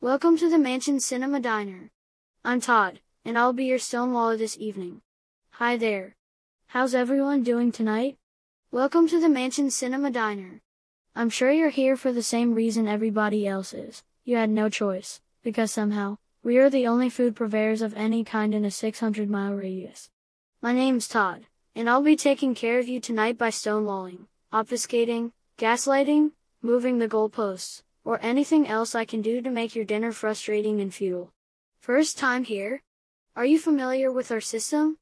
Welcome to the Manchin Sinema Diner. I'm Todd, and I'll be your Stonewall this evening. Hi there. How's everyone doing tonight? Welcome to the Manchin Sinema Diner. I'm sure you're here for the same reason everybody else is. You had no choice, because somehow, we are the only food purveyors of any kind in a 600 mile radius. My name's Todd, and I'll be taking care of you tonight by stonewalling, obfuscating, gaslighting, moving the goalposts, or anything else I can do to make your dinner frustrating and futile. First time here? Are you familiar with our system?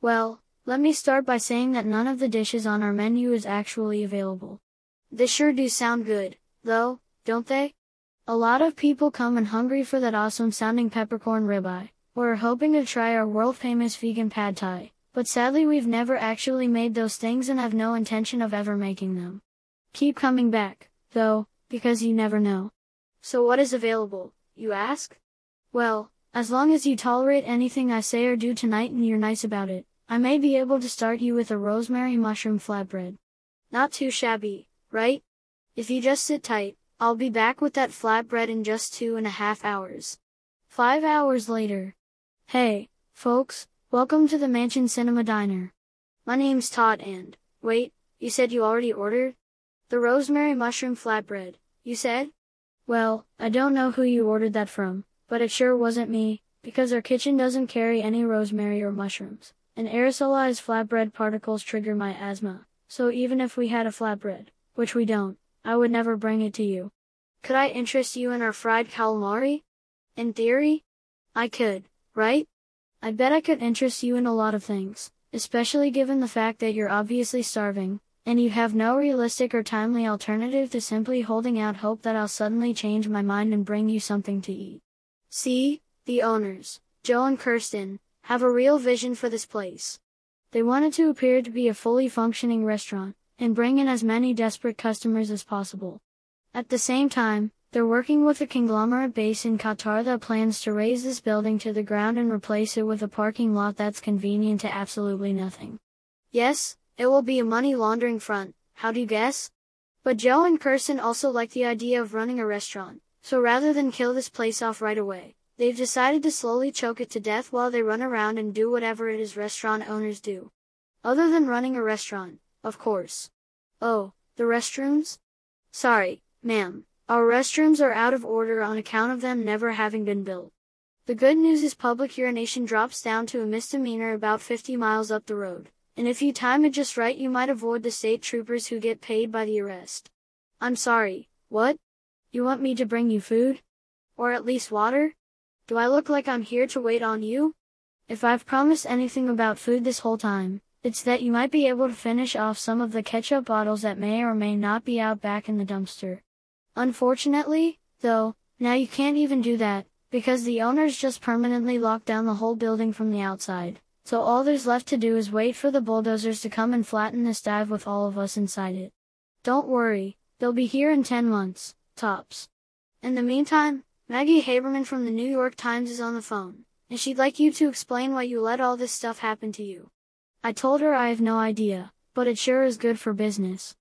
Well, let me start by saying that none of the dishes on our menu is actually available. They sure do sound good, though, don't they? A lot of people come in hungry for that awesome sounding peppercorn ribeye, or are hoping to try our world famous vegan pad thai, but sadly we've never actually made those things and have no intention of ever making them. Keep coming back, though, because you never know. So what is available, you ask? Well, as long as you tolerate anything I say or do tonight and you're nice about it, I may be able to start you with a rosemary mushroom flatbread. Not too shabby, right? If you just sit tight, I'll be back with that flatbread in just two and a half hours. Five hours later. Hey, folks, welcome to the Manchin Sinema Diner. My name's Todd and, wait, you said you already ordered? The rosemary mushroom flatbread, you said? Well, I don't know who you ordered that from, but it sure wasn't me, because our kitchen doesn't carry any rosemary or mushrooms, and aerosolized flatbread particles trigger my asthma, so even if we had a flatbread, which we don't, I would never bring it to you. Could I interest you in our fried calamari? In theory? I could, right? I bet I could interest you in a lot of things, especially given the fact that you're obviously starving, and you have no realistic or timely alternative to simply holding out hope that I'll suddenly change my mind and bring you something to eat. See, the owners, Joe and Kyrsten, have a real vision for this place. They wanted to appear to be a fully functioning restaurant, and bring in as many desperate customers as possible. At the same time, they're working with a conglomerate base in Qatar that plans to raze this building to the ground and replace it with a parking lot that's convenient to absolutely nothing. Yes, it will be a money laundering front, how do you guess? But Joe and Kyrsten also like the idea of running a restaurant, so rather than kill this place off right away, they've decided to slowly choke it to death while they run around and do whatever it is restaurant owners do. Other than running a restaurant, of course. Oh, the restrooms? Sorry, ma'am, our restrooms are out of order on account of them never having been built. The good news is public urination drops down to a misdemeanor about 50 miles up the road and if you time it just right you might avoid the state troopers who get paid by the arrest. I'm sorry, what? You want me to bring you food? Or at least water? Do I look like I'm here to wait on you? If I've promised anything about food this whole time, it's that you might be able to finish off some of the ketchup bottles that may or may not be out back in the dumpster. Unfortunately, though, now you can't even do that, because the owners just permanently locked down the whole building from the outside so all there's left to do is wait for the bulldozers to come and flatten this dive with all of us inside it. Don't worry, they'll be here in 10 months, tops. In the meantime, Maggie Haberman from the New York Times is on the phone, and she'd like you to explain why you let all this stuff happen to you. I told her I have no idea, but it sure is good for business.